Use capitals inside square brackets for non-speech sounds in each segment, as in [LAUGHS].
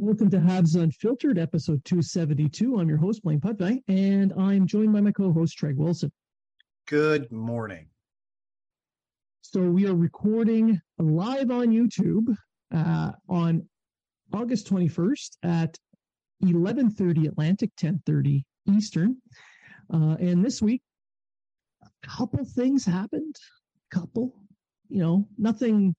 Welcome to Habs Unfiltered, episode 272. I'm your host, Blaine Putney, and I'm joined by my co host, Treg Wilson. Good morning. So, we are recording live on YouTube uh, on August 21st at 11:30 Atlantic, 10:30 Eastern. Uh, and this week, a couple things happened. A Couple, you know, nothing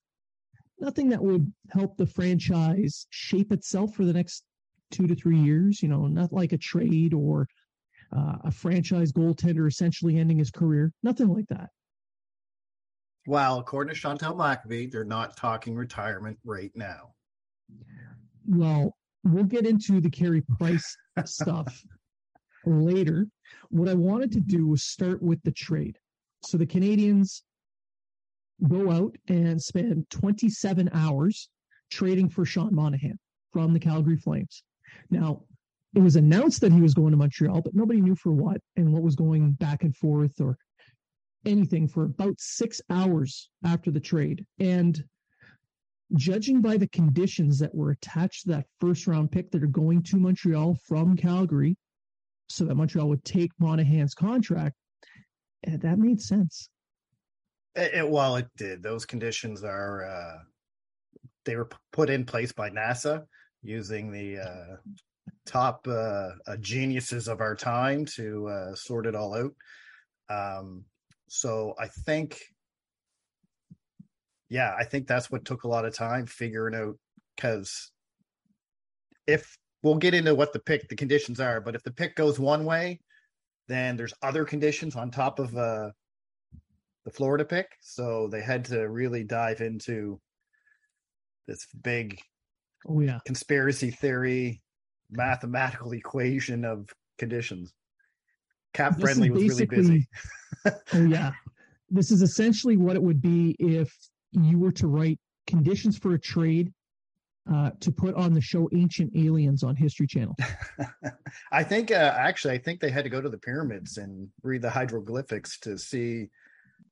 nothing that would help the franchise shape itself for the next two to three years. You know, not like a trade or uh, a franchise goaltender essentially ending his career. Nothing like that. Well, according to Chantal Machabée, they're not talking retirement right now. Well, we'll get into the Carey Price [LAUGHS] stuff later. What I wanted to do was start with the trade. So the Canadiens go out and spend 27 hours trading for Sean Monahan from the Calgary Flames. Now, it was announced that he was going to Montreal, but nobody knew for what and what was going back and forth or anything for about six hours after the trade. And judging by the conditions that were attached to that first round pick that are going to Montreal from Calgary, so that Montreal would take Monahan's contract, eh, that made sense. It, it, well, it did. Those conditions are uh, they were put in place by NASA using the uh, top uh, uh geniuses of our time to uh, sort it all out. Um, so I think, yeah, I think that's what took a lot of time figuring out because if we'll get into what the pick the conditions are, but if the pick goes one way, then there's other conditions on top of uh the Florida pick. So they had to really dive into this big oh yeah conspiracy theory mathematical equation of conditions. Cap this Friendly was really busy. [LAUGHS] oh yeah. This is essentially what it would be if you were to write conditions for a trade uh, to put on the show Ancient Aliens on History Channel. [LAUGHS] I think uh, actually, I think they had to go to the pyramids and read the hieroglyphics to see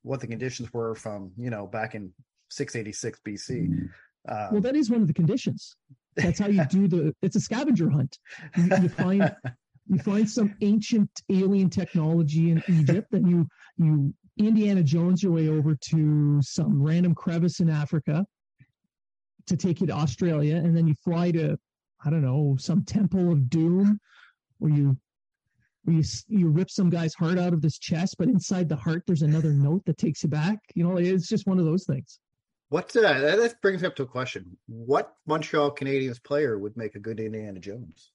what the conditions were from you know back in 686 BC. Um, well, that is one of the conditions. That's how you do the. It's a scavenger hunt. You, you find you find some ancient alien technology in Egypt, and you you Indiana Jones your way over to some random crevice in Africa to take you to Australia, and then you fly to I don't know some temple of doom, where you where you you rip some guy's heart out of this chest, but inside the heart there's another note that takes you back. You know, it's just one of those things. What uh, that brings me up to a question: What Montreal Canadiens player would make a good Indiana Jones?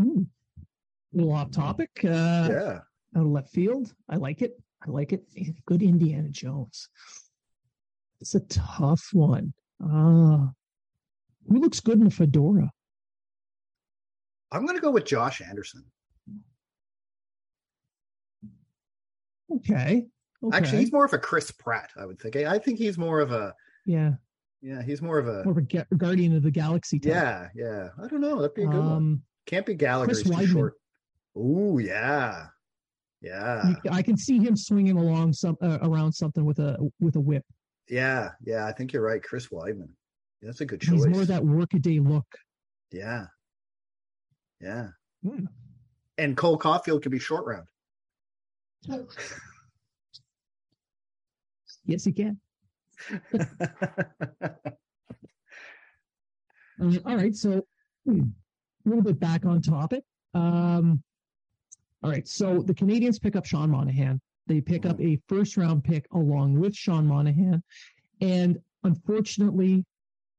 Ooh, a little off topic. Uh, yeah, out of left field. I like it. I like it. Good Indiana Jones. It's a tough one. Ah, uh, who looks good in a fedora? I'm going to go with Josh Anderson. Okay. okay. Actually, he's more of a Chris Pratt, I would think. I think he's more of a yeah, yeah. He's more of a more of a Guardian of the Galaxy. Type. Yeah, yeah. I don't know. That'd be a good um, one. Can't be Gallagher. Chris Wideman. short. Ooh, yeah, yeah. I can see him swinging along some uh, around something with a with a whip. Yeah, yeah. I think you're right, Chris Wideman. That's a good choice. He's more that workaday look. yeah. Yeah. Hmm. And Cole Caufield could be short round. [LAUGHS] Yes, you can. Uh, [LAUGHS] all right, so hmm, a little bit back on topic. Um, all right, so the Canadians pick up Sean Monahan. They pick up a first round pick along with Sean Monahan. And unfortunately,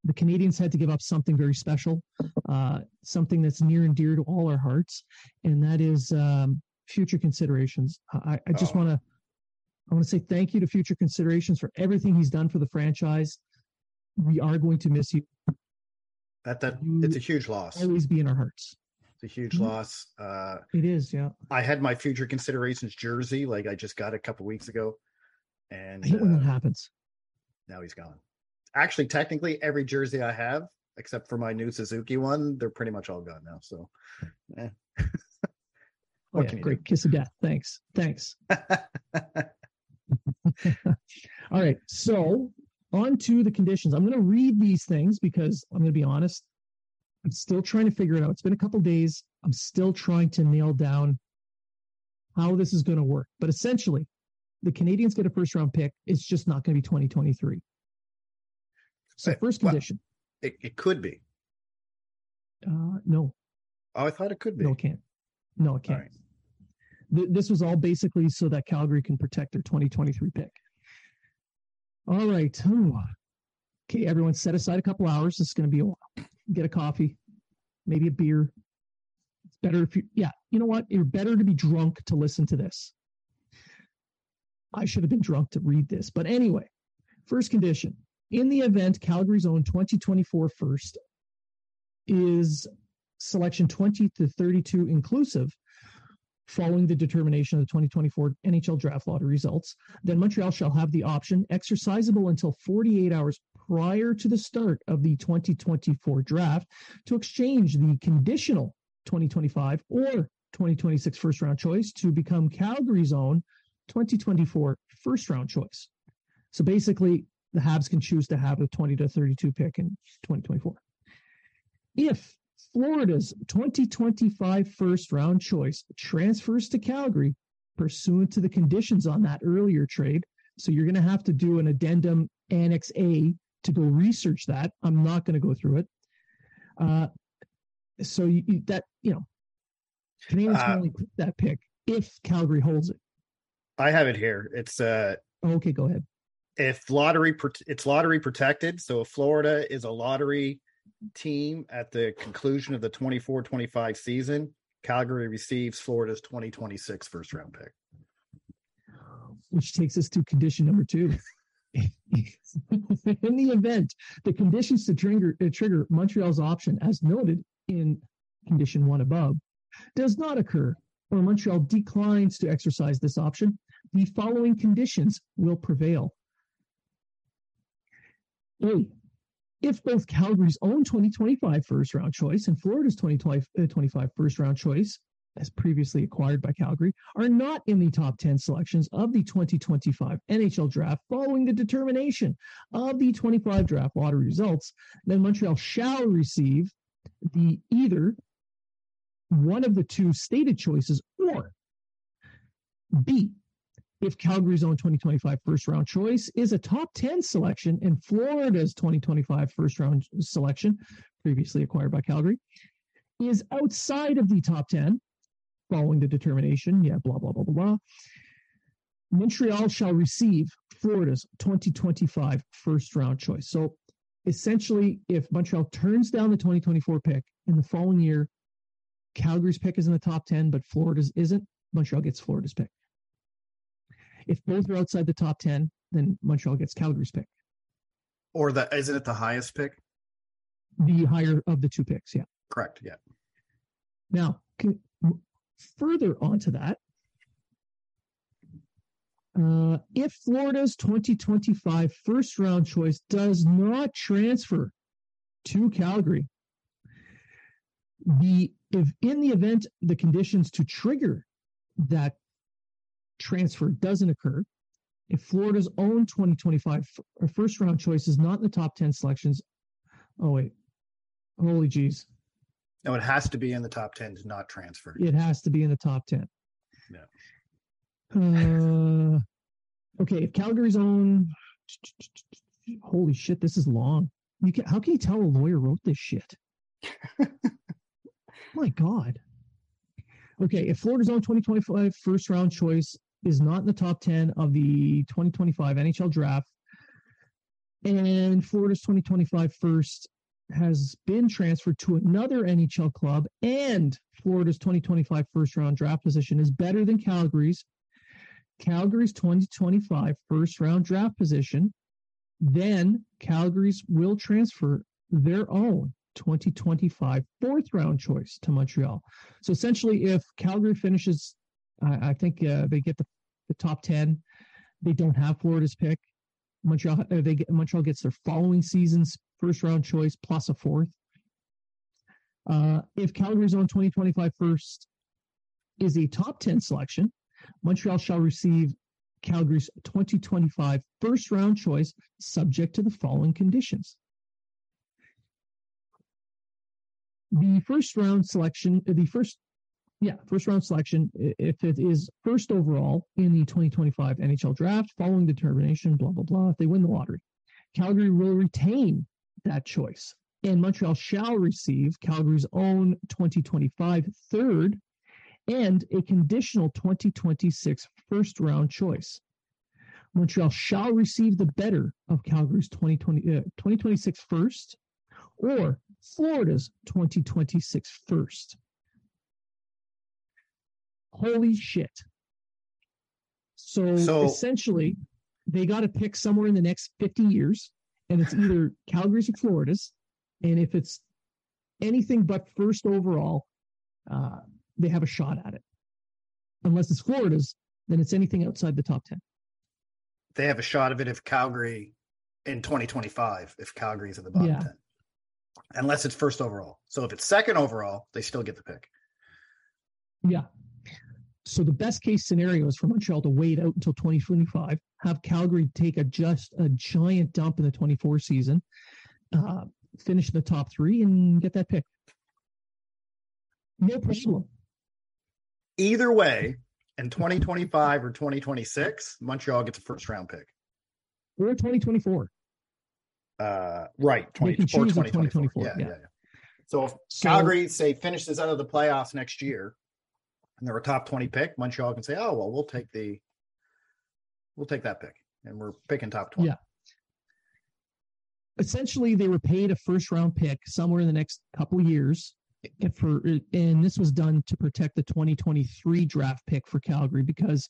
the Canadians had to give up something very special, uh, something that's near and dear to all our hearts, and that is um, future considerations. I, I just Oh. want to, I want to say thank you to Future Considerations for everything he's done for the franchise. We are going to miss you. that that it's a huge loss. Always be in our hearts. It's a huge Mhm. loss. Uh It is, yeah. I had my future considerations jersey, like I just got a couple weeks ago, and I hate when uh, that happens. now he's gone. Actually, technically, every jersey I have, except for my new Suzuki one, they're pretty much all gone now. So, eh. [LAUGHS] Oh, what yeah, can you great kiss of death. Thanks. Thanks. [LAUGHS] All right. So on to the conditions. I'm going to read these things because I'm going to be honest. I'm still trying to figure it out. It's been a couple days. I'm still trying to nail down how this is going to work. But essentially, the Canadians get a first round pick. It's just not going to be 2023. So Right. first Well- condition. it, it could be. Uh, no, Oh, I thought it could be. no, it can't. No, it can't. right. Th- this was all basically so that Calgary can protect their 2023 pick. All right. Ooh. Okay, everyone set aside a couple hours. Is going to be a while. Get a coffee, maybe a beer. It's better if you, yeah, you know what? You're better to be drunk to listen to this. I should have been drunk to read this. But anyway, first condition in the event Calgary's own 2024 first is selection 20 to 32 inclusive following the determination of the 2024 NHL draft lottery results, then Montreal shall have the option exercisable until 48 hours prior to the start of the 2024 draft to exchange the conditional 2025 or 2026 first round choice to become Calgary's own 2024 first round choice. So basically, the Habs can choose to have a 20 to 32 pick in 2024. If Florida's 2025 first round choice transfers to Calgary pursuant to the conditions on that earlier trade. So you're going to have to do an addendum Annex A to go research that. I'm not going to go through it. Uh, so you, you, that, you know, Canadians can Uh, only pick that pick if Calgary holds it. I have it here. It's uh, Okay, go ahead. if lottery, it's lottery protected. So if Florida is a lottery team at the conclusion of the 24-25 season, Calgary receives Florida's 2026 first round pick. which takes us to condition number two. [LAUGHS] in the event the conditions to trigger, uh, trigger Montreal's option, as noted in condition one above, does not occur, or Montreal declines to exercise this option, the following conditions will prevail. A. If both Calgary's own 2025 first round choice and Florida's 2025 uh, first round choice as previously acquired by Calgary, are not in the top 10 selections of the 2025 NHL draft following the determination of the 25 draft lottery results, then Montreal shall receive the either one of the two stated choices or B. If Calgary's own 2025 first round choice is a top 10 selection and Florida's 2025 first round selection, previously acquired by Calgary, is outside of the top 10, following the determination. Yeah, blah, blah, blah, blah, blah. Montreal shall receive Florida's 2025 first round choice. So essentially, if Montreal turns down the 2024 pick in the following year, Calgary's pick is in the top 10, but Florida's isn't, Montreal gets Florida's pick. If both are outside the top 10, then Montreal gets Calgary's pick. Or the isn't it the highest pick? The higher of the two picks, yeah. Correct. Yeah. Now, con- further onto that, uh, if Florida's 2025 first round choice does not transfer to Calgary, the if in the event the conditions to trigger that transfer doesn't occur, if Florida's own 2025 f- first round choice is not in the top 10 selections Oh wait, holy jeez, No, it has to be in the top ten to not transfer. it has to be in the top ten. Yeah. Uh, okay, if Calgary's own, holy shit, this is long. You can, how can you tell a lawyer wrote this shit? [LAUGHS] My God. Okay, if Florida's own 2025 first round choice is not in the top 10 of the 2025 NHL draft, and Florida's 2025 first has been transferred to another NHL club, and Florida's 2025 first round draft position is better than Calgary's, Calgary's 2025 first round draft position, then Calgary's will transfer their own 2025 fourth round choice to Montreal. So essentially, if Calgary finishes, I, I think uh, they get the, the top 10, they don't have Florida's pick. Montreal, uh, they get, Montreal gets their following season's first round choice plus a fourth. Uh, if Calgary's own 2025 first is a top 10 selection, Montreal shall receive Calgary's 2025 first round choice subject to the following conditions. The first round selection, the first, yeah, first round selection, if it is first overall in the 2025 NHL draft, following determination, blah, blah, blah, if they win the lottery, Calgary will retain that choice. And Montreal shall receive Calgary's own 2025 third and a conditional 2026 first round choice. Montreal shall receive the better of Calgary's 2020, uh, 2026 first or Florida's 2026 first. Holy shit. So, So- essentially, they got to pick somewhere in the next 50 years, and it's either Calgary's or Florida's. And if it's anything but first overall, uh, they have a shot at it. Unless it's Florida's, then it's anything outside the top 10. They have a shot of it if Calgary in 2025, if Calgary's in the bottom Yeah. 10. Unless it's first overall. So if it's second overall, they still get the pick. Yeah. So the best case scenario is for Montreal to wait out until 2025, have Calgary take a just a giant dump in the 24 season, uh, finish the top three, and get that pick. No problem. Either way, in 2025 or 2026, Montreal gets a first round pick. Or 2024. Uh, right. 20, or 2024. 2024, Yeah, yeah. yeah, yeah. So if So- Calgary, say, finishes out of the playoffs next year and they're a top 20 pick, Montreal can say, oh, well, we'll take the, we'll take that pick. And we're picking top 20. Yeah. Essentially, they were paid a first round pick somewhere in the next couple of years. And for and this was done to protect the 2023 draft pick for Calgary because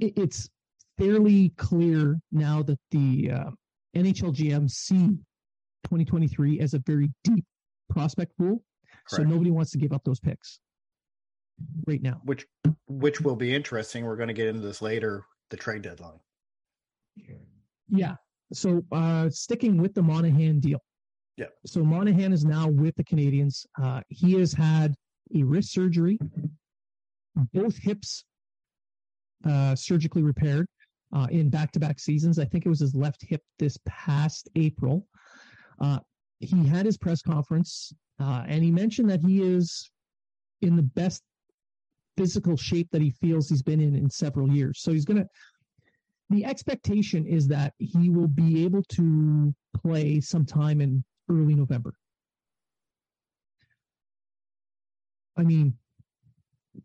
it, it's fairly clear now that the uh, NHL GM see 2023 as a very deep prospect pool. So nobody wants to give up those picks right now. Which, which will be interesting. We're going to get into this later, the trade deadline. Yeah. So uh sticking with the Monahan deal. Yeah. So Monahan is now with the Canadians. Uh he has had a wrist surgery, both hips uh surgically repaired uh in back-to-back seasons. I think it was his left hip this past April. Uh he had his press conference uh and he mentioned that he is in the best physical shape that he feels he's been in in several years. So he's going to the expectation is that he will be able to play sometime in early November. I mean,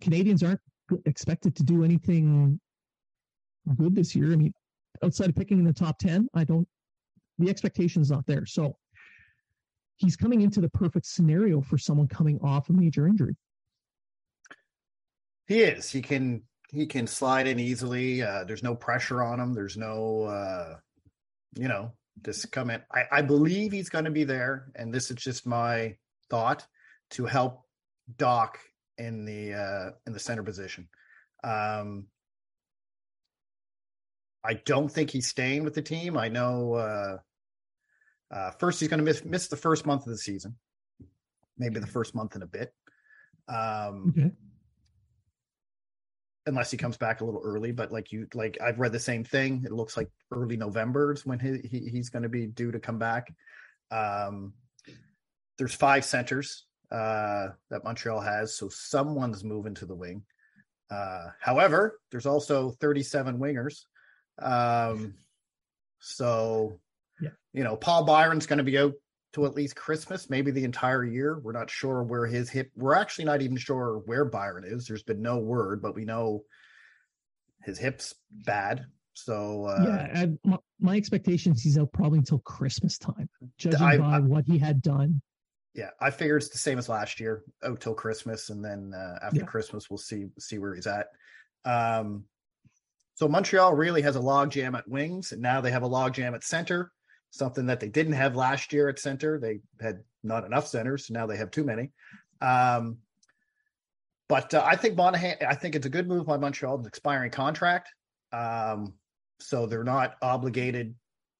Canadians aren't expected to do anything good this year. I mean, outside of picking in the top 10, I don't, the expectation is not there. So he's coming into the perfect scenario for someone coming off a major injury. He is. He can he can slide in easily. Uh, there's no pressure on him. There's no uh, you know, just come in. I, I believe he's going to be there, and this is just my thought to help Doc in the uh, in the center position. Um, I don't think he's staying with the team. I know. Uh, uh, first, he's going to miss miss the first month of the season, maybe the first month in a bit. Um, Okay. Unless he comes back a little early. But like you, like I've read the same thing. It looks like early November is when he, he he's going to be due to come back. Um, there's five centers uh, that Montreal has, so someone's moving to the wing. Uh, however, there's also 37 wingers. Um, so, yeah. you know, Paul Byron's going to be out to at least Christmas, maybe the entire year. We're not sure where his hip. We're actually not even sure where Byron is. There's been no word, but we know his hip's bad. So uh, yeah, I, my, my, expectations he's out probably until Christmas time, judging I, by I, what he had done. Yeah, I figure it's the same as last year, out till Christmas, and then uh, after yeah. Christmas we'll see see where he's at. Um, so Montreal really has a logjam at wings, and now they have a logjam at center, something that they didn't have last year at center. They had not enough centers, so now they have too many. Um, but uh, I think Monahan, I think it's a good move by Montreal, an expiring contract. Um, so they're not obligated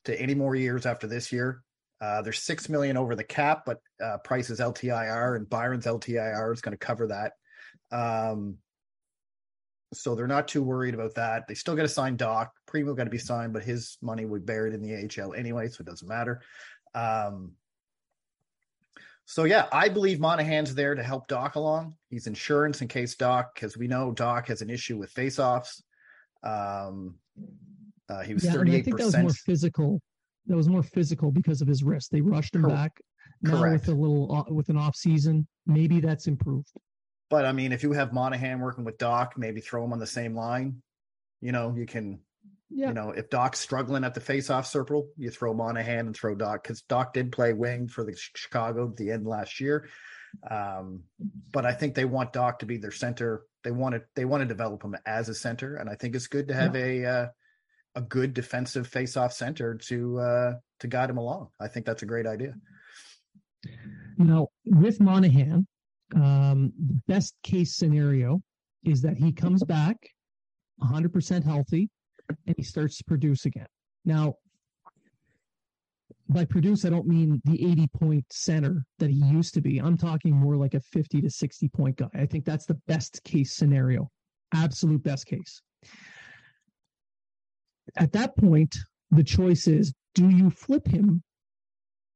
to any more years after this year. Uh, there's six million over the cap, but uh, Price's LTIR and Byron's LTIR is going to cover that. Um, so they're not too worried about that. They still got to sign Doc. Primeau got to be signed, but his money would be buried in the AHL anyway, so it doesn't matter. Um, so yeah, I believe Monahan's there to help Doc along. He's insurance in case Doc, because we know Doc has an issue with faceoffs. Um, uh, he was thirty eight percent. I think that was more physical. That was more physical because of his wrist. They rushed him Cor- back. Now Correct. with a little uh, with an off season, maybe that's improved. But I mean, if you have Monahan working with Doc, maybe throw him on the same line. You know, you can. Yeah. You know, if Doc's struggling at the face-off circle, you throw Monahan and throw Doc because Doc did play wing for the Chicago at the end last year. Um, but I think they want Doc to be their center. They want to they want to develop him as a center, and I think it's good to have yeah. a uh, a good defensive face-off center to uh, to guide him along. I think that's a great idea. Now, with Monahan, um, best case scenario is that he comes back 100% healthy and he starts to produce again. Now, by produce, I don't mean the 80 point center that he used to be. I'm talking more like a 50 to 60 point guy. I think that's the best case scenario, absolute best case. At that point, the choice is do you flip him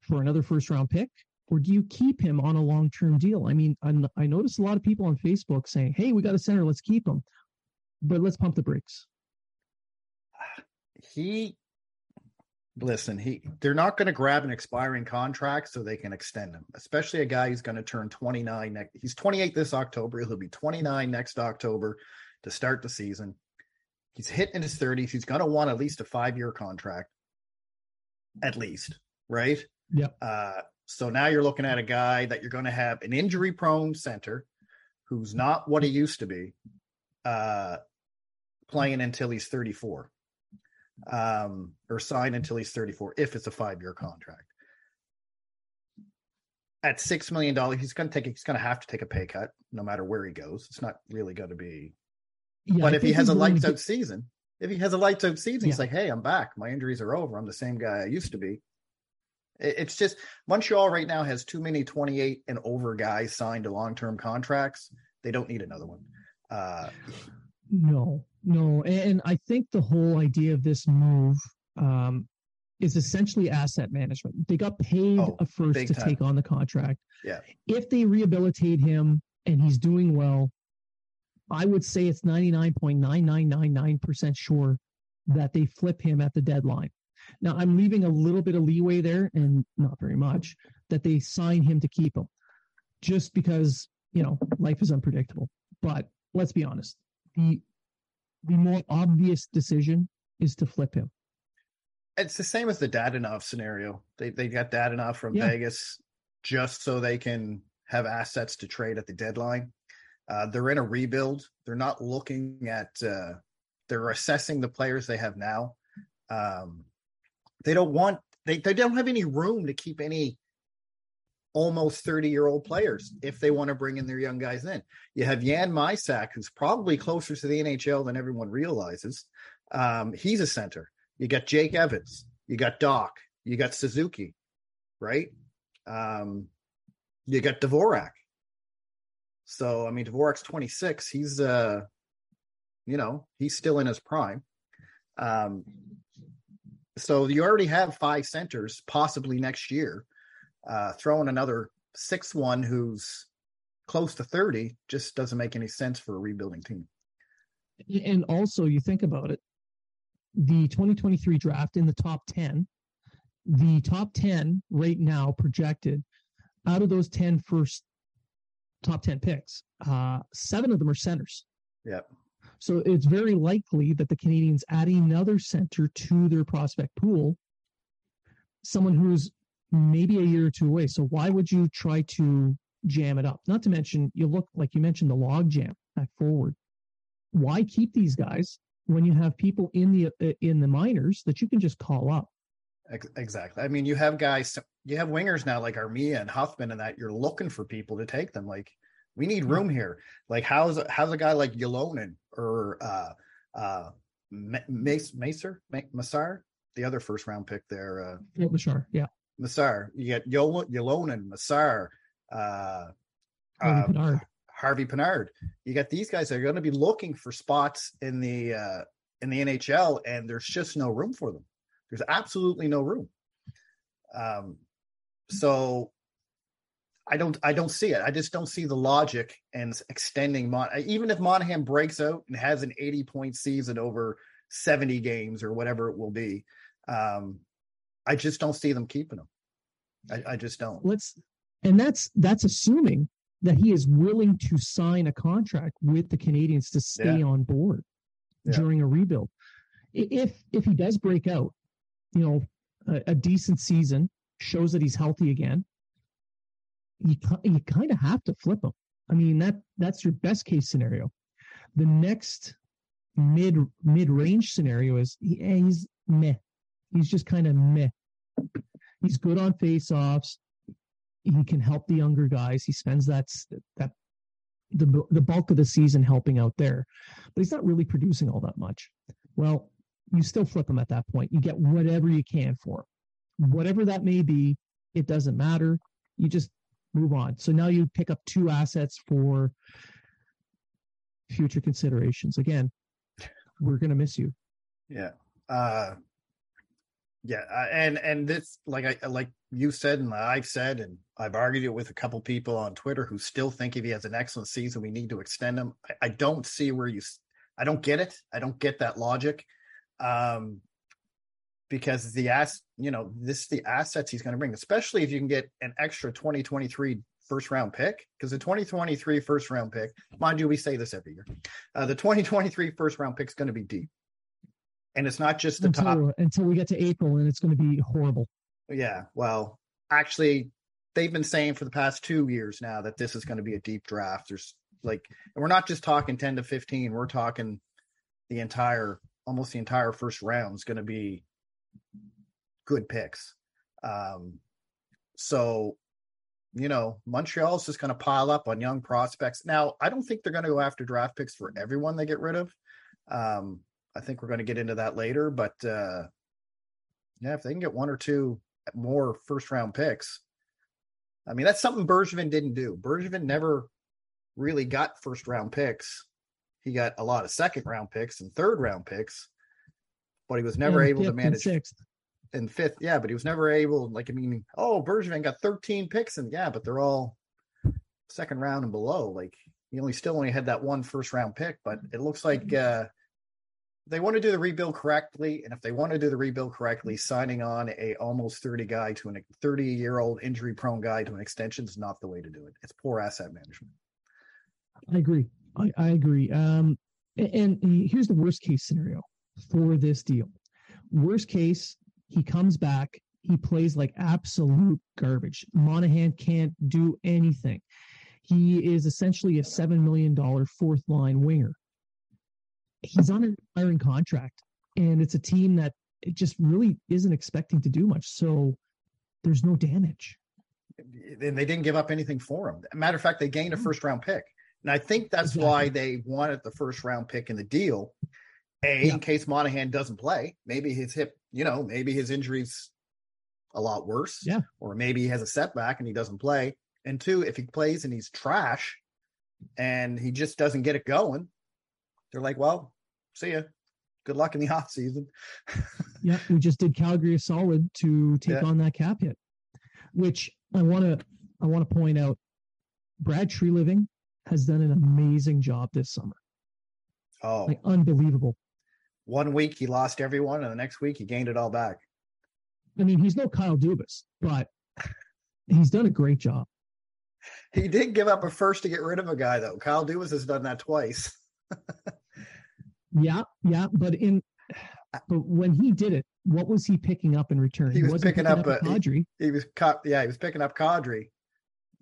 for another first round pick or do you keep him on a long term deal? I mean, I'm, i noticed a lot of people on Facebook saying, "Hey, we got a center, let's keep him," but let's pump the brakes. He, listen, he they're not going to grab an expiring contract so they can extend him, especially a guy who's going to turn 29 next. He's 28 this October. He'll be 29 next October to start the season. He's hitting his 30s. He's going to want at least a five year contract, at least, right? Yep. Uh, so now you're looking at a guy that you're going to have an injury prone center who's not what he used to be, uh, playing until he's 34, um, or signed until he's 34 if it's a five year contract. At six million dollars, he's going to take. He's going to have to take a pay cut, no matter where he goes. It's not really going to be. Yeah, but I if he has a lights out season, if he has a lights out season, yeah. he's like, "Hey, I'm back. My injuries are over. I'm the same guy I used to be." It's just Montreal right now has too many 28 and over guys signed to long term contracts. They don't need another one. Uh, no, no. And I think the whole idea of this move um, is essentially asset management. They got paid oh, a first to time. take on the contract. Yeah. If they rehabilitate him and he's doing well, I would say it's 99.9999% sure that they flip him at the deadline. Now I'm leaving a little bit of leeway there, and not very much, that they sign him to keep him, just because you know life is unpredictable. But let's be honest, the the more obvious decision is to flip him. It's the same as the Dadonov scenario. They they got Dadonov from yeah. Vegas just so they can have assets to trade at the deadline. Uh, they're in a rebuild. They're not looking at. Uh, they're assessing the players they have now. Um, they don't want they, they don't have any room to keep any almost 30 year old players if they want to bring in their young guys in. You have Jan Mysak, who's probably closer to the NHL than everyone realizes. Um, he's a center. You got Jake Evans, you got Doc, you got Suzuki, right? Um, you got Dvorak. So I mean Dvorak's 26. He's uh you know, he's still in his prime. Um, so you already have five centers possibly next year. Uh, throwing another six one who's close to 30 just doesn't make any sense for a rebuilding team. And also, you think about it, the 2023 draft in the top 10, the top 10 right now projected out of those 10 first top 10 picks, uh, seven of them are centers. Yep. So it's very likely that the Canadians add another center to their prospect pool, someone who's maybe a year or two away. So why would you try to jam it up? Not to mention, you look like you mentioned the log jam back forward. Why keep these guys when you have people in the uh, in the minors that you can just call up? Exactly. I mean, you have guys, you have wingers now like Armia and Hoffman, and that you're looking for people to take them. Like, we need room here. Like, how's how's a guy like Ylonen or uh uh Mace Macer Mesar, the other first round pick there? Uh, yeah, Mesar, yeah. Mesar. You get Yol- Ylonen, Mesar, uh, Harvey uh, Harvey Pinard. You got these guys that are going to be looking for spots in the uh, in the NHL, and there's just no room for them. There's absolutely no room. Um, so I don't I don't see it. I just don't see the logic in extending Mon. Even if Monahan breaks out and has an 80 point season over 70 games or whatever it will be, um, I just don't see them keeping him. I, I just don't. Let's and that's that's assuming that he is willing to sign a contract with the Canadians to stay yeah. on board yeah. during a rebuild. If if he does break out, you know, a, a decent season shows that he's healthy again, you you kind of have to flip him. I mean that that's your best case scenario. The next mid mid range scenario is he, eh, he's meh. He's just kind of meh. He's good on face offs. He can help the younger guys. He spends that that the the bulk of the season helping out there, but he's not really producing all that much. Well, you still flip him at that point. You get whatever you can for him. Whatever that may be, it doesn't matter. You just move on. So now you pick up two assets for future considerations. Again, we're going to miss you. Yeah. Uh, yeah. Uh, and, and this, like I, like you said, and I've said, and I've argued it with a couple people on Twitter who still think if he has an excellent season, we need to extend him. I, I don't see where you, I don't get it. I don't get that logic um, because the ass, you know, this the assets he's going to bring, especially if you can get an extra 2023 first round pick. Because the 2023 first round pick, mind you, we say this every year, uh, the 2023 first round pick is going to be deep, and it's not just the until, top until we get to April, and it's going to be horrible. Yeah, well, actually, they've been saying for the past two years now that this is going to be a deep draft. There's like, and we're not just talking 10 to 15, we're talking the entire almost the entire first round is going to be good picks. Um, so, you know, Montreal's just going to pile up on young prospects. Now, I don't think they're going to go after draft picks for everyone they get rid of. Um, I think we're going to get into that later, but uh, yeah, if they can get one or two more first round picks, I mean, that's something Bergevin didn't do. Bergevin never really got first round picks he got a lot of second round picks and third round picks, but he was never and able to manage sixth and fifth. Yeah, but he was never able. Like I mean, oh, Bergevin got 13 picks, and yeah, but they're all second round and below. Like he only still only had that one first round pick, but it looks like mm-hmm. uh, they want to do the rebuild correctly, and if they want to do the rebuild correctly, signing on a almost 30 guy to a 30 year old injury prone guy to an extension is not the way to do it. It's poor asset management. I agree. I, I agree. Um, and, and here's the worst case scenario for this deal. Worst case, he comes back, he plays like absolute garbage. Monahan can't do anything. He is essentially a $7 million fourth line winger. He's on an iron contract, and it's a team that it just really isn't expecting to do much. So there's no damage. And they didn't give up anything for him. Matter of fact, they gained a mm-hmm. first round pick. And I think that's exactly. why they wanted the first round pick in the deal. A, yeah. in case Monahan doesn't play, maybe his hip, you know, maybe his injury's a lot worse. Yeah. Or maybe he has a setback and he doesn't play. And two, if he plays and he's trash and he just doesn't get it going, they're like, well, see ya. Good luck in the [LAUGHS] off season. yeah. We just did Calgary a solid to take yeah. on that cap hit, which I want to I want to point out Brad Treliving has done an amazing job this summer. Oh, Like unbelievable. One week he lost everyone, and the next week he gained it all back. I mean, he's no Kyle Dubas, but he's done a great job. He did give up a first to get rid of a guy, though. Kyle Dubas has done that twice. Yeah, yeah, but in but when he did it, what was he picking up in return? He was wasn't picking up, a uh, he- He was. Yeah, he was picking up Kadri.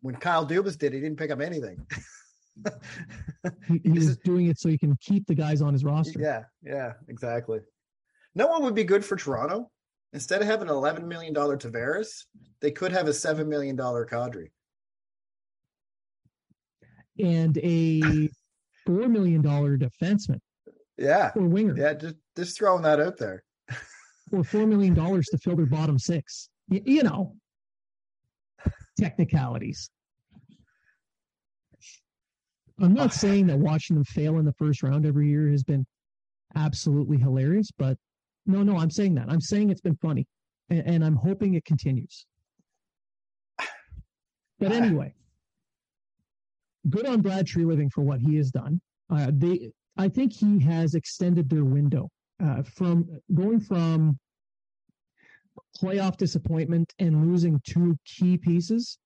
When Kyle Dubas did, he didn't pick up anything. [LAUGHS] [LAUGHS] He, he was doing it so he can keep the guys on his roster. yeah, yeah, exactly. No one would be good for Toronto. Instead of having an eleven million dollar Tavares, they could have a seven million dollar Kadri. And a [LAUGHS] four million dollar defenseman Yeah, or winger, yeah. Just just throwing that out there. [LAUGHS] or four million dollars to fill their bottom six. Y- you know, technicalities. I'm not saying that watching them fail in the first round every year has been absolutely hilarious, but no, no, I'm saying that. I'm saying it's been funny, and, and I'm hoping it continues. But [SIGHS] anyway, good on Brad Treliving for what he has done. Uh, they, I think he has extended their window uh, from going from playoff disappointment and losing two key pieces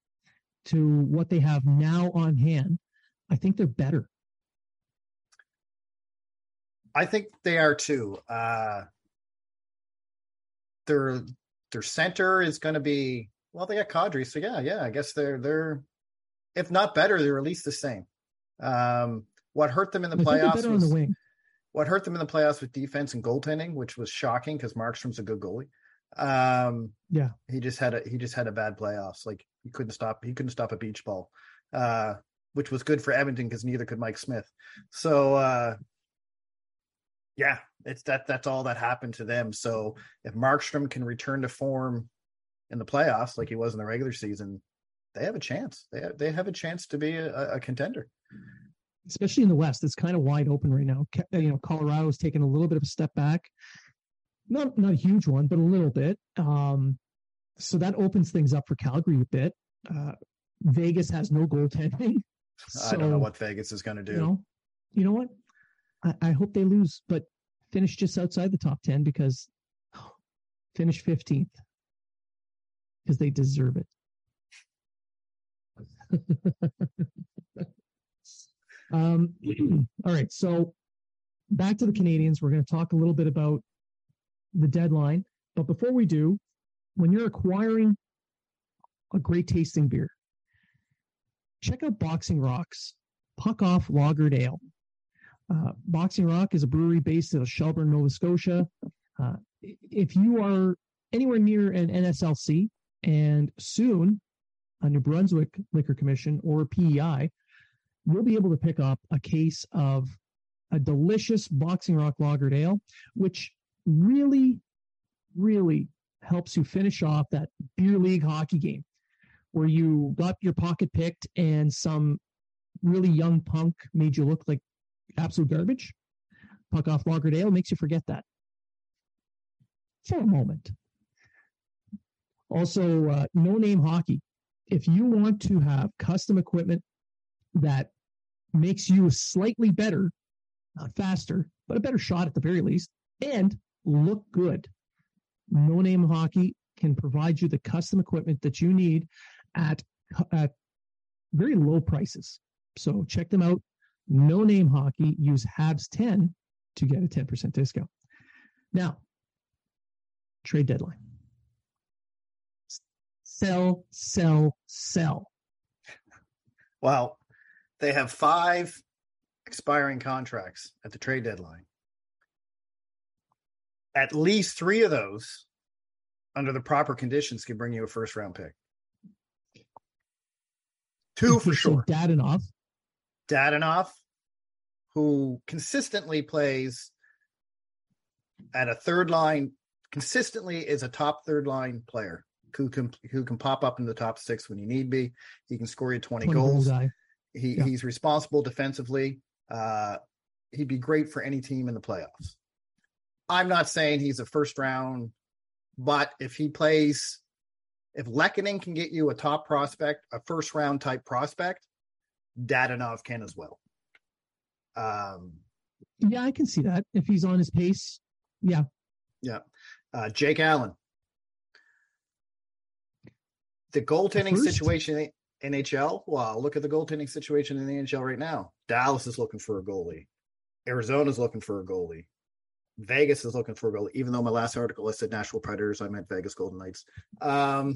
to what they have now on hand. I think they're better. I think they are too. Uh, their their center is going to be well. They got Kadri, so yeah, yeah. I guess they're they're if not better, they're at least the same. Um, what hurt them in the I playoffs was the wing. what hurt them in the playoffs with defense and goaltending, which was shocking because Markstrom's a good goalie. Um, Yeah. he just had a he just had a bad playoffs. Like he couldn't stop he couldn't stop a beach ball, uh, which was good for Edmonton because neither could Mike Smith. So uh, yeah, it's that that's all that happened to them. So if Markstrom can return to form in the playoffs like he was in the regular season, they have a chance. They have, they have a chance to be a, a contender. especially in the West. It's kind of wide open right now. You know, Colorado's taken a little bit of a step back, not not a huge one, but a little bit. Um, so that opens things up for Calgary a bit. Uh, Vegas has no goaltending. I don't know what Vegas is going to do. You know, you know what? I, I hope they lose, but finish just outside the top ten because [GASPS] finish fifteenth because they deserve it. [LAUGHS] um, [CLEARS THROAT] all right, so back to the Canadians. We're going to talk a little bit about the deadline, but before we do, when you're acquiring a great tasting beer, check out Boxing Rocks Puck Off Lagered Ale. Uh, Boxing Rock is a brewery based in Shelburne, Nova Scotia. Uh, if you are anywhere near an NSLC and soon a New Brunswick Liquor Commission or PEI, you'll be able to pick up a case of a delicious Boxing Rock Lagered Ale, which really, really helps you finish off that beer league hockey game where you got your pocket picked and some really young punk made you look like absolute garbage. Puck off Lagered Ale makes you forget that for a moment. Also, uh, no name hockey. If you want to have custom equipment that makes you slightly better, not faster, but a better shot at the very least, and look good, no name hockey can provide you the custom equipment that you need at, at very low prices. So check them out. No name hockey. Use Habs 10 to get a 10% discount. Now, trade deadline. Sell, sell, sell. [LAUGHS] Well, they have five expiring contracts at the trade deadline. At least three of those, under the proper conditions, can bring you a first round pick. Two for So sure. Dadonov, Dadonov, who consistently plays at a third line, consistently is a top third line player who can who can pop up in the top six when you need be. He can score you 20, 20 goals. He Yeah. he's responsible defensively. Uh, he'd be great for any team in the playoffs. I'm not saying he's a first round, but if he plays if Lehkonen can get you a top prospect, a first round type prospect, Dadonov can as well. Um, yeah, I can see that if he's on his pace. Yeah, yeah. Uh, Jake Allen. The goaltending the situation in NHL. Well, look at the goaltending situation in the NHL right now. Dallas is looking for a goalie. Arizona's looking for a goalie. Vegas is looking for a goalie. Even though my last article I said Nashville Predators, I meant Vegas Golden Knights. Um,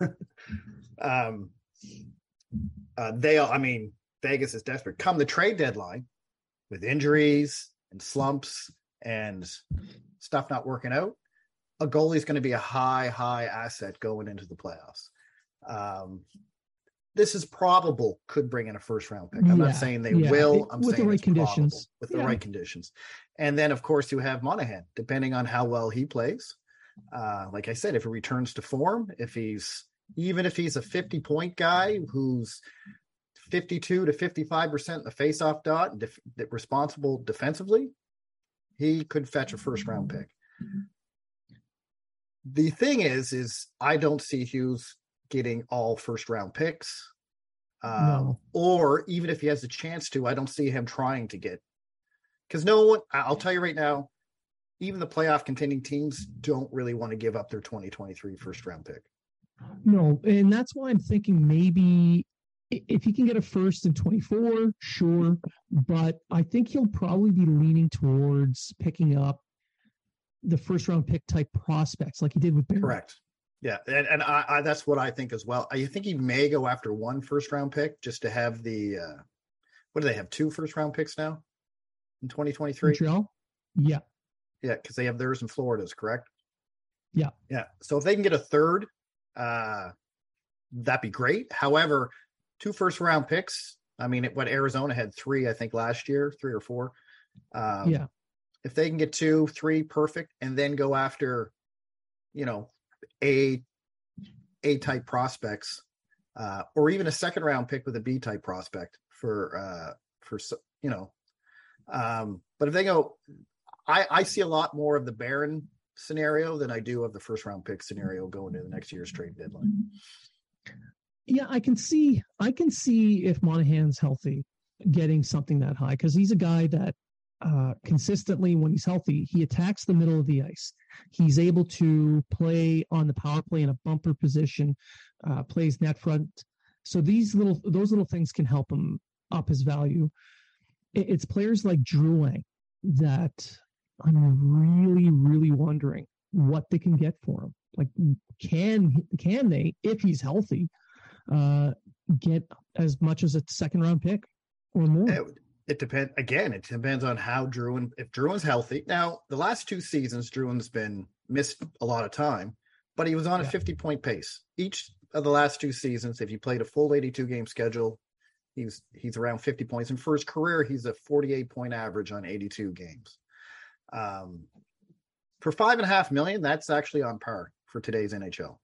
[LAUGHS] um, uh, they, I mean, Vegas is desperate. Come the trade deadline, with injuries and slumps and stuff not working out, a goalie is going to be a high, high asset going into the playoffs. Um, this is probable could bring in a first round pick. I'm yeah, not saying they yeah. will. I'm with saying the right conditions. With the right conditions. And then of course you have Monahan, depending on how well he plays. Uh, like I said, if he returns to form, if he's even if he's a 50 point guy who's 52 to 55% in the faceoff dot and def- responsible defensively, he could fetch a first round pick. The thing is, is I don't see Hughes getting all first round picks. Um, no. Or even if he has a chance to, I don't see him trying to get. Because no one, I'll tell you right now, even the playoff contending teams don't really want to give up their 2023 first round pick. No, and that's why I'm thinking maybe if he can get a first in 24, sure. But I think he'll probably be leaning towards picking up the first round pick type prospects like he did with Barron. Correct. Yeah, and, and I, I, that's what I think as well. I you think he may go after one first round pick just to have the uh, what do they have two first round picks now in 2023? Montreal? Yeah. Yeah, because they have theirs in Florida's, correct? Yeah. Yeah. So if they can get a third, uh that'd be great. However, two first round picks. I mean, what Arizona had three, I think, last year, three or four. Um, yeah. If they can get two, three, perfect, and then go after, you know, a A type prospects, uh, or even a second round pick with a B type prospect for uh, for you know. Um, but if they go, I I see a lot more of the Barron scenario than I do of the first round pick scenario going into the next year's trade deadline. Yeah, I can see I can see if Monahan's healthy getting something that high because he's a guy that uh, consistently when he's healthy, he attacks the middle of the ice. He's able to play on the power play in a bumper position, uh, plays net front. So these little those little things can help him up his value. It's players like Drouin that I'm really, really wondering what they can get for him. Like, can can they, if he's healthy, uh, get as much as a second round pick or more? It, depends. Again, it depends on how Drouin. If Drouin's healthy, now the last two seasons, Drouin's been missed a lot of time, but he was on a 50 point pace each of the last two seasons. If you played a full 82 game schedule, he's he's around 50 points. And for his career, he's a 48 point average on 82 games. Um, for five and a half million, that's actually on par for today's NHL.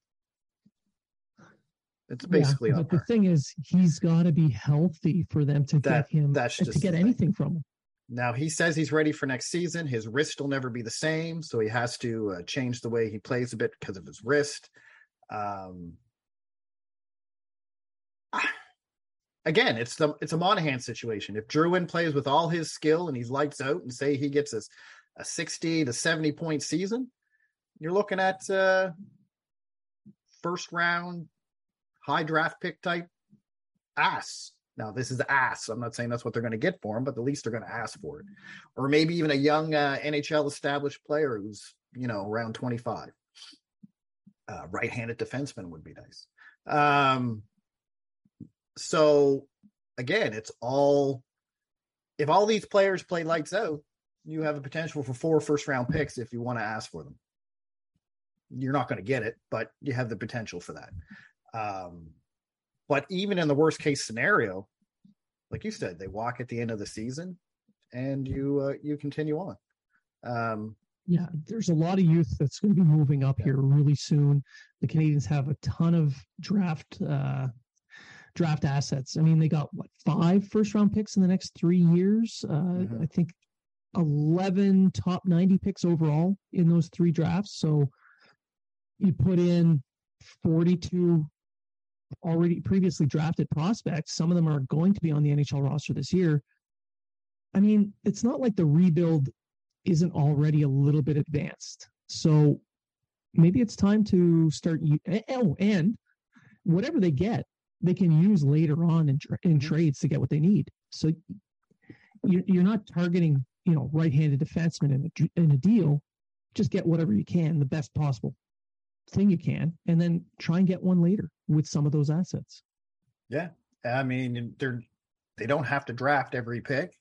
It's basically yeah, but the thing is, he's got to be healthy for them to that, get him that's just to get anything from him. Now he says he's ready for next season. His wrist will never be the same, so he has to uh, change the way he plays a bit because of his wrist. Um, [SIGHS] again, it's the it's a Monahan situation. If Drouin plays with all his skill and he's lights out, and say he gets a, a sixty to seventy point season, you're looking at uh, first round high draft pick type ass. Now, this is ass. I'm not saying that's what they're going to get for him, but the least they're going to ask for it. Or maybe even a young uh, NHL established player who's, you know, around 25. Uh, right handed defenseman would be nice. Um, so, again, it's all, if all these players play lights out, you have a potential for four first round picks if you want to ask for them. You're not going to get it, but you have the potential for that. Um, but even in the worst case scenario, like you said, they walk at the end of the season, and you uh, you continue on. Um, yeah, there's a lot of youth that's going to be moving up yeah. here really soon. The Canadiens have a ton of draft uh, draft assets. I mean, they got what five first round picks in the next three years. Uh, mm-hmm. I think eleven top ninety picks overall in those three drafts. So you put in 42 already previously drafted prospects. Some of them are going to be on the NHL roster this year. I mean, it's not like the rebuild isn't already a little bit advanced. So maybe it's time to start. Oh, and whatever they get, they can use later on in, in mm-hmm. trades to get what they need. So you're not targeting, you know, right-handed defensemen in a, in a deal. Just get whatever you can, the best possible thing you can, and then try and get one later with some of those assets. Yeah, I mean, they're they don't have to draft every pick.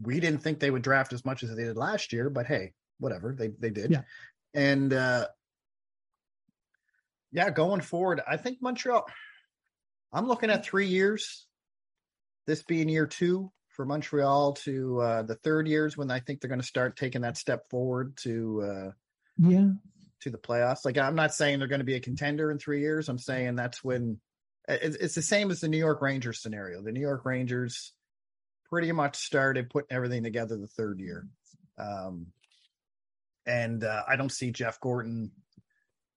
We didn't think they would draft as much as they did last year, but hey, whatever they they did. Yeah, and uh yeah, going forward, I think Montreal. I'm looking at three years. This being year two for Montreal to uh, the third years when I think they're going to start taking that step forward to uh, yeah to the playoffs. Like I'm not saying they're going to be a contender in three years. I'm saying that's when it's, the same as the New York Rangers scenario. The New York Rangers pretty much started putting everything together the third year, um, and uh, I don't see Jeff Gorton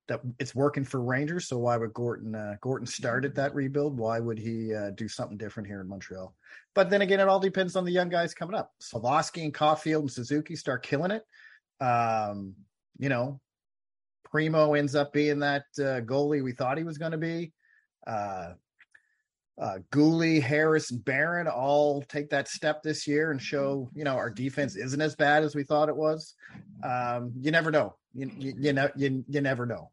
that it's working for Rangers. So why would Gorton uh, Gorton started that rebuild? Why would he uh, do something different here in Montreal? But then again, it all depends on the young guys coming up. Slafkovsky and Caufield and Suzuki start killing it. Um, you know, Primeau ends up being that uh, goalie we thought he was going to be. Uh, uh, Guhle, Harris, and Barron all take that step this year and show, you know, our defense isn't as bad as we thought it was. Um, you never know. You, you, you know, you, you never know.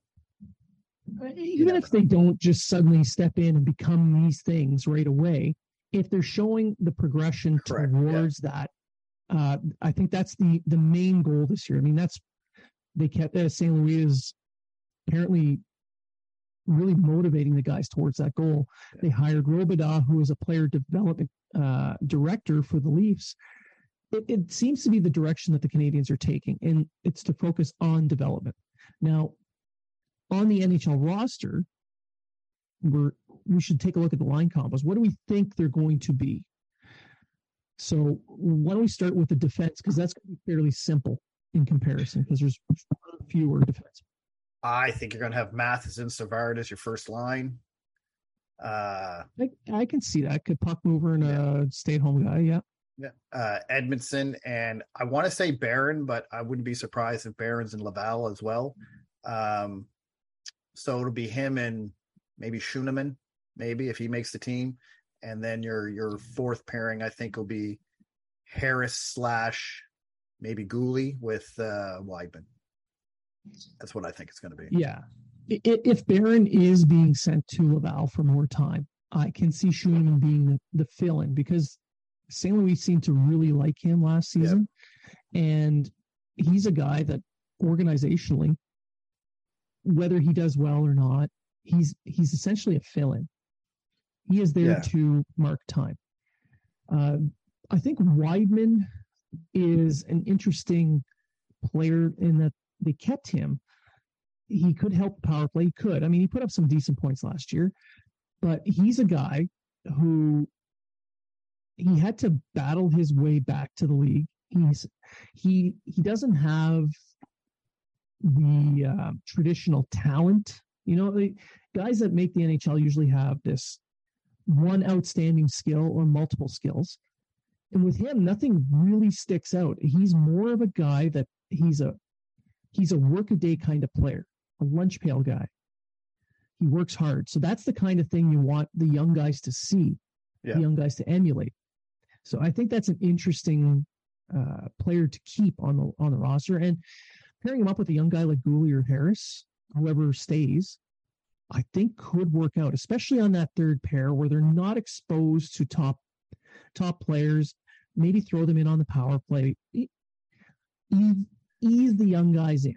Even if they don't just suddenly step in and become these things right away, if they're showing the progression Correct, towards yeah. that, uh, I think that's the the main goal this year. I mean, that's they kept uh, St. Louis is apparently really motivating the guys towards that goal. They hired Robidas, who is a player development uh, director for the Leafs. It, it, seems to be the direction that the Canadiens are taking, and it's to focus on development. Now, on the NHL roster, we're we should take a look at the line combos. What do we think they're going to be? So why don't we start with the defense because that's fairly simple in comparison because there's fewer defense. I think you're going to have Matheson, Savard as your first line. Uh, I, I can see that. Could puck mover and yeah. a stay at home guy. Yeah. Yeah. Uh, Edmundson and I want to say Barron, but I wouldn't be surprised if Barron's in Laval as well. Um, so it'll be him and maybe Schueneman, maybe if he makes the team. And then your your fourth pairing, I think, will be Harris slash maybe Guhle with uh, Wideman. That's what I think it's going to be. Yeah. If Barron is being sent to Laval for more time, I can see Schueneman being the, the fill in because St. Louis seemed to really like him last season. Yep. And he's a guy that organizationally, whether he does well or not, he's he's essentially a fill in. He is there yeah. to mark time. Uh, I think Wideman is an interesting player in that they kept him. He could help power play. He could. I mean, he put up some decent points last year, but he's a guy who he had to battle his way back to the league. He's he he doesn't have the uh, traditional talent. You know, the guys that make the NHL usually have this one outstanding skill or multiple skills. And with him, nothing really sticks out. He's more of a guy that he's a he's a workaday kind of player, a lunch pail guy. He works hard. So that's the kind of thing you want the young guys to see, yeah. the young guys to emulate. So I think that's an interesting uh, player to keep on the on the roster. And pairing him up with a young guy like Guhle or Harris, whoever stays, I think could work out, especially on that third pair where they're not exposed to top top players. Maybe throw them in on the power play. Ease, ease the young guys in.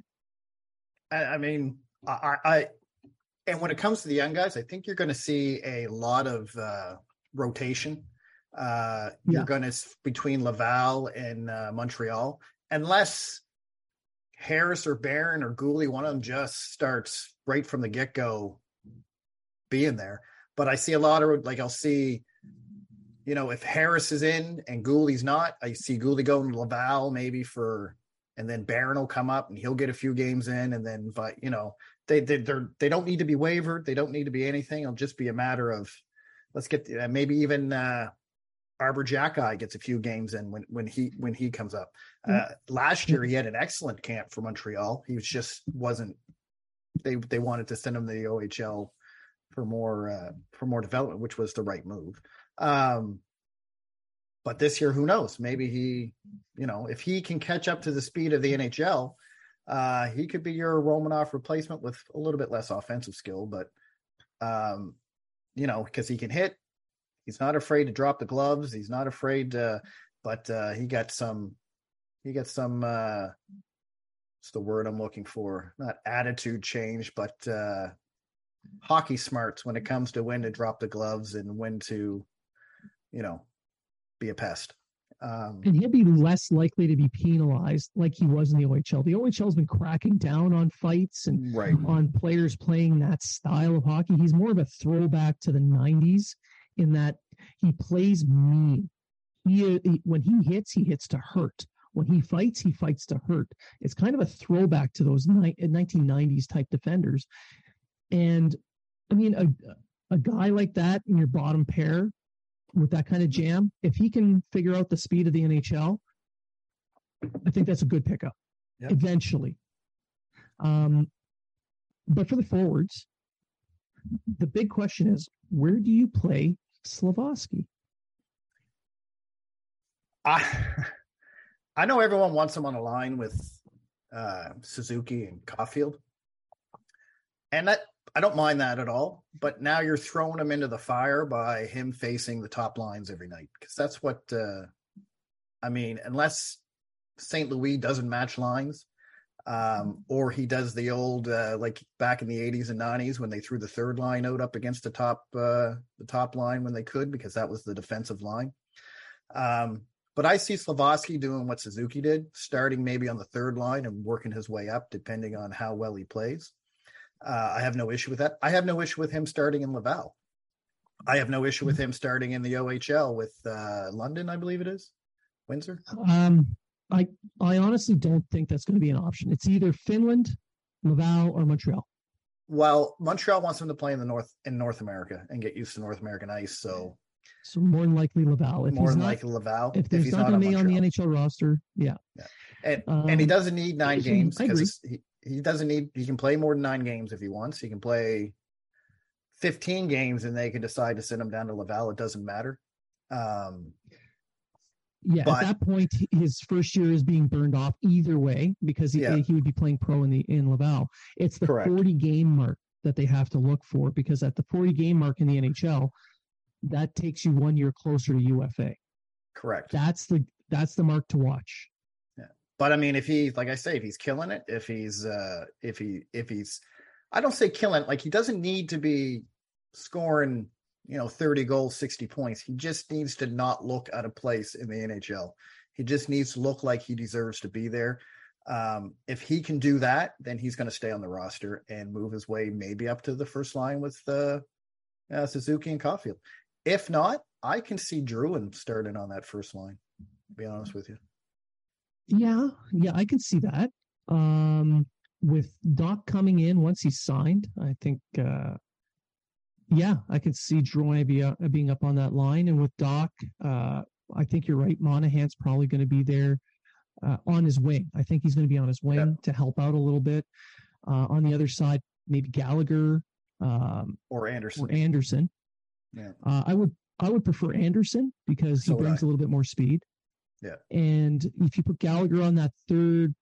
I, I mean, I, I, and when it comes to the young guys, I think you're going to see a lot of uh, rotation. Uh, you're going to between Laval and uh, Montreal, unless Harris or Barron or Guhle, one of them just starts right from the get go being there. But I see a lot of like I'll see you know, if Harris is in and Guhle's not, I see Guhle going to Laval maybe for, and then Barron will come up and he'll get a few games in, and then, but you know, they they they're, they don't need to be wavered. They don't need to be anything. It'll just be a matter of let's get uh, maybe even uh, Arber Xhekaj gets a few games in when when he when he comes up. Uh, last year he had an excellent camp for Montreal. He was just wasn't. They they wanted to send him to the OHL for more uh, for more development, which was the right move. Um, but this year, who knows? Maybe he, you know, if he can catch up to the speed of the NHL, uh, he could be your Romanov replacement with a little bit less offensive skill, but um, you know, because he can hit. He's not afraid to drop the gloves. He's not afraid to, but uh, he got some, he got some. Uh, what's the word I'm looking for? Not attitude change, but uh, hockey smarts when it comes to when to drop the gloves and when to, you know, be a pest. Um, and he'll be less likely to be penalized like he was in the OHL. The OHL has been cracking down on fights and right. on players playing that style of hockey. He's more of a throwback to the 90s in that he plays mean. He, he when he hits, he hits to hurt. When he fights, he fights to hurt. It's kind of a throwback to those ni- 1990s type defenders. And I mean, a, a guy like that in your bottom pair with that kind of jam, if he can figure out the speed of the NHL, I think that's a good pickup yep. eventually. Um, but for the forwards, the big question is where do you play Slafkovsky? I [LAUGHS] I know everyone wants him on a line with uh, Suzuki and Caufield, and that I don't mind that at all. But now you're throwing him into the fire by him facing the top lines every night because that's what uh, I mean. Unless St. Louis doesn't match lines, um, or he does the old uh, like back in the 80s and 90s when they threw the third line out up against the top uh, the top line when they could because that was the defensive line. Um, but I see Slafkovsky doing what Suzuki did, starting maybe on the third line and working his way up depending on how well he plays. Uh, I have no issue with that. I have no issue with him starting in Laval. I have no issue with him starting in the OHL with uh, London, I believe it is, Windsor. Um, I I honestly don't think that's going to be an option. It's either Finland, Laval, or Montreal. Well, Montreal wants him to play in the North in North America and get used to North American ice. So, so more than likely Laval. If more than not, likely Laval. If, if he's not, going to be on the NHL roster, yeah. yeah. And, um, and he doesn't need nine games because he, he doesn't need he can play more than nine games if he wants. He can play 15 games and they can decide to send him down to Laval. It doesn't matter. Um, yeah, but, at that point, his first year is being burned off either way because he, yeah. he would be playing pro in the in Laval. It's the Correct. 40 game mark that they have to look for because at the 40 game mark in the NHL, that takes you one year closer to UFA. Correct. That's the that's the mark to watch. But I mean, if he, like I say, if he's killing it, if he's, uh, if he, if he's, I don't say killing, like he doesn't need to be scoring, you know, 30 goals, 60 points. He just needs to not look out of place in the NHL. He just needs to look like he deserves to be there. Um, if he can do that, then he's going to stay on the roster and move his way maybe up to the first line with uh, uh, Suzuki and Caufield. If not, I can see Drouin starting on that first line. Be honest with you. Yeah, yeah, I can see that. Um, with Dach coming in once he's signed, I think, uh, yeah, I could see Drouin be, uh, being up on that line. And with Dach, uh, I think you're right. Monahan's probably going to be there uh, on his wing. I think he's going to be on his wing yeah. to help out a little bit. Uh, on the other side, maybe Gallagher um, or Anderson. Or Anderson. Yeah. Uh, I would I would prefer Anderson because he so brings a little bit more speed. Yeah. And if you put Gallagher on that third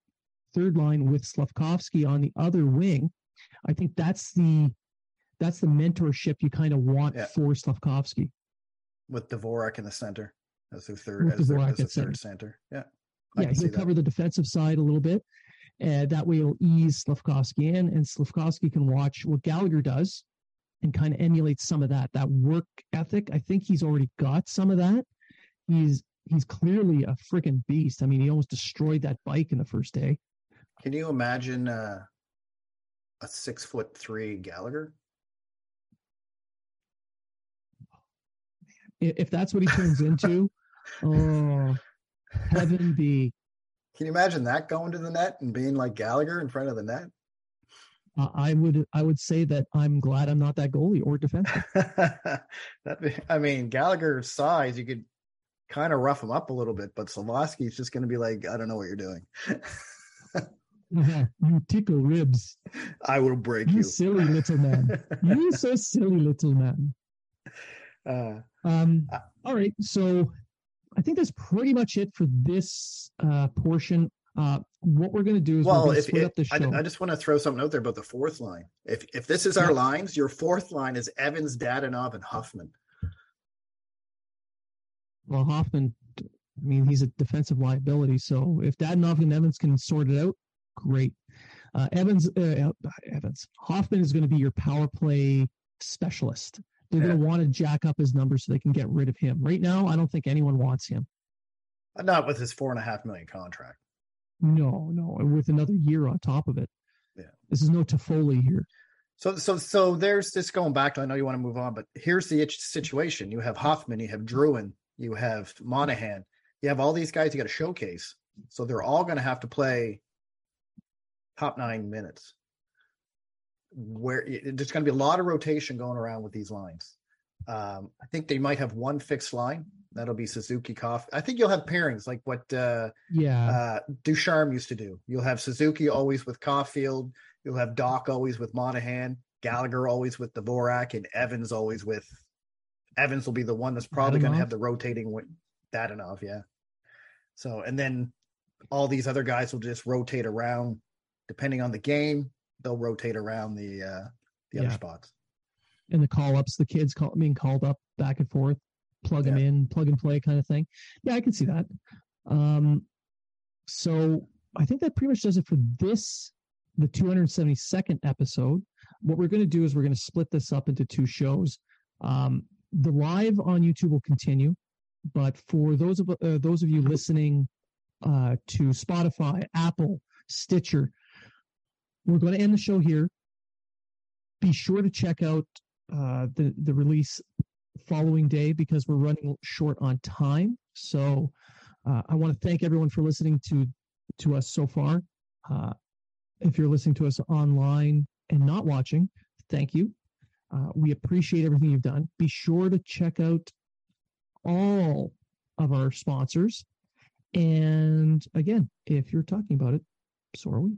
third line with Slafkovsky on the other wing, I think that's the that's the mentorship you kind of want yeah. for Slafkovsky. With Dvorak in the center as the third with as, their, as the third center. center. Yeah. I yeah, he'll cover the defensive side a little bit. And that way it'll ease Slafkovsky in, and Slafkovsky can watch what Gallagher does and kind of emulate some of that, that work ethic. I think he's already got some of that. He's he's clearly a freaking beast. I mean, he almost destroyed that bike in the first day. Can you imagine uh, a six foot three Gallagher? If that's what he turns into, [LAUGHS] oh, heaven be. Can you imagine that going to the net and being like Gallagher in front of the net? uh, I would I would say that I'm glad I'm not that goalie or defensive. [LAUGHS] that, I mean, Gallagher's size, you could kind of rough him up a little bit, but is just going to be like, I don't know what you're doing. [LAUGHS] you tickle ribs. I will break you. You silly little man. you [LAUGHS] so silly little man. Uh, um, uh, all right. So I think that's pretty much it for this uh, portion. Uh, what we're going to do is well, if, split up the show. I, I just want to throw something out there about the fourth line. If if this is our yeah. lines, your fourth line is Evans, Dadonov, and Hoffman. Well, Hoffman, I mean, he's a defensive liability. So if Dadonov and Evans can sort it out, great. Uh, Evans, uh, Evans, Hoffman is going to be your power play specialist. They're yeah. going to want to jack up his numbers so they can get rid of him. Right now, I don't think anyone wants him. Not with his four and a half million contract. No, no, with another year on top of it. Yeah, this is no Toffoli here. So, so, so there's this going back. To, I know you want to move on, but here's the situation: you have Hoffman, you have Drouin, you have Monahan, you have all these guys you got to showcase. So they're all going to have to play top nine minutes where there's going to be a lot of rotation going around with these lines. Um, I think they might have one fixed line. That'll be Suzuki Coff. I think you'll have pairings like what uh, yeah uh, Ducharme used to do. You'll have Suzuki always with Caufield. You'll have Dach always with Monahan. Gallagher always with Dvorak, and Evans always with Evans will be the one that's probably going to have the rotating that enough, Yeah. So and then all these other guys will just rotate around depending on the game they'll rotate around the uh the yeah. other spots. And the call ups, the kids call, being called up back and forth, plug yeah. them in, plug and play kind of thing. Yeah, I can see that. Um, so I think that pretty much does it for this, the 272nd episode. What we're going to do is we're going to split this up into two shows. Um, the live on YouTube will continue, but for those of uh, those of you listening uh, to Spotify, Apple, Stitcher, we're going to end the show here. Be sure to check out uh, the the release following day because we're running short on time. So uh, I want to thank everyone for listening to to us so far. Uh, if you're listening to us online and not watching, thank you. Uh, we appreciate everything you've done. Be sure to check out all of our sponsors. And again, if you're talking about it, so are we.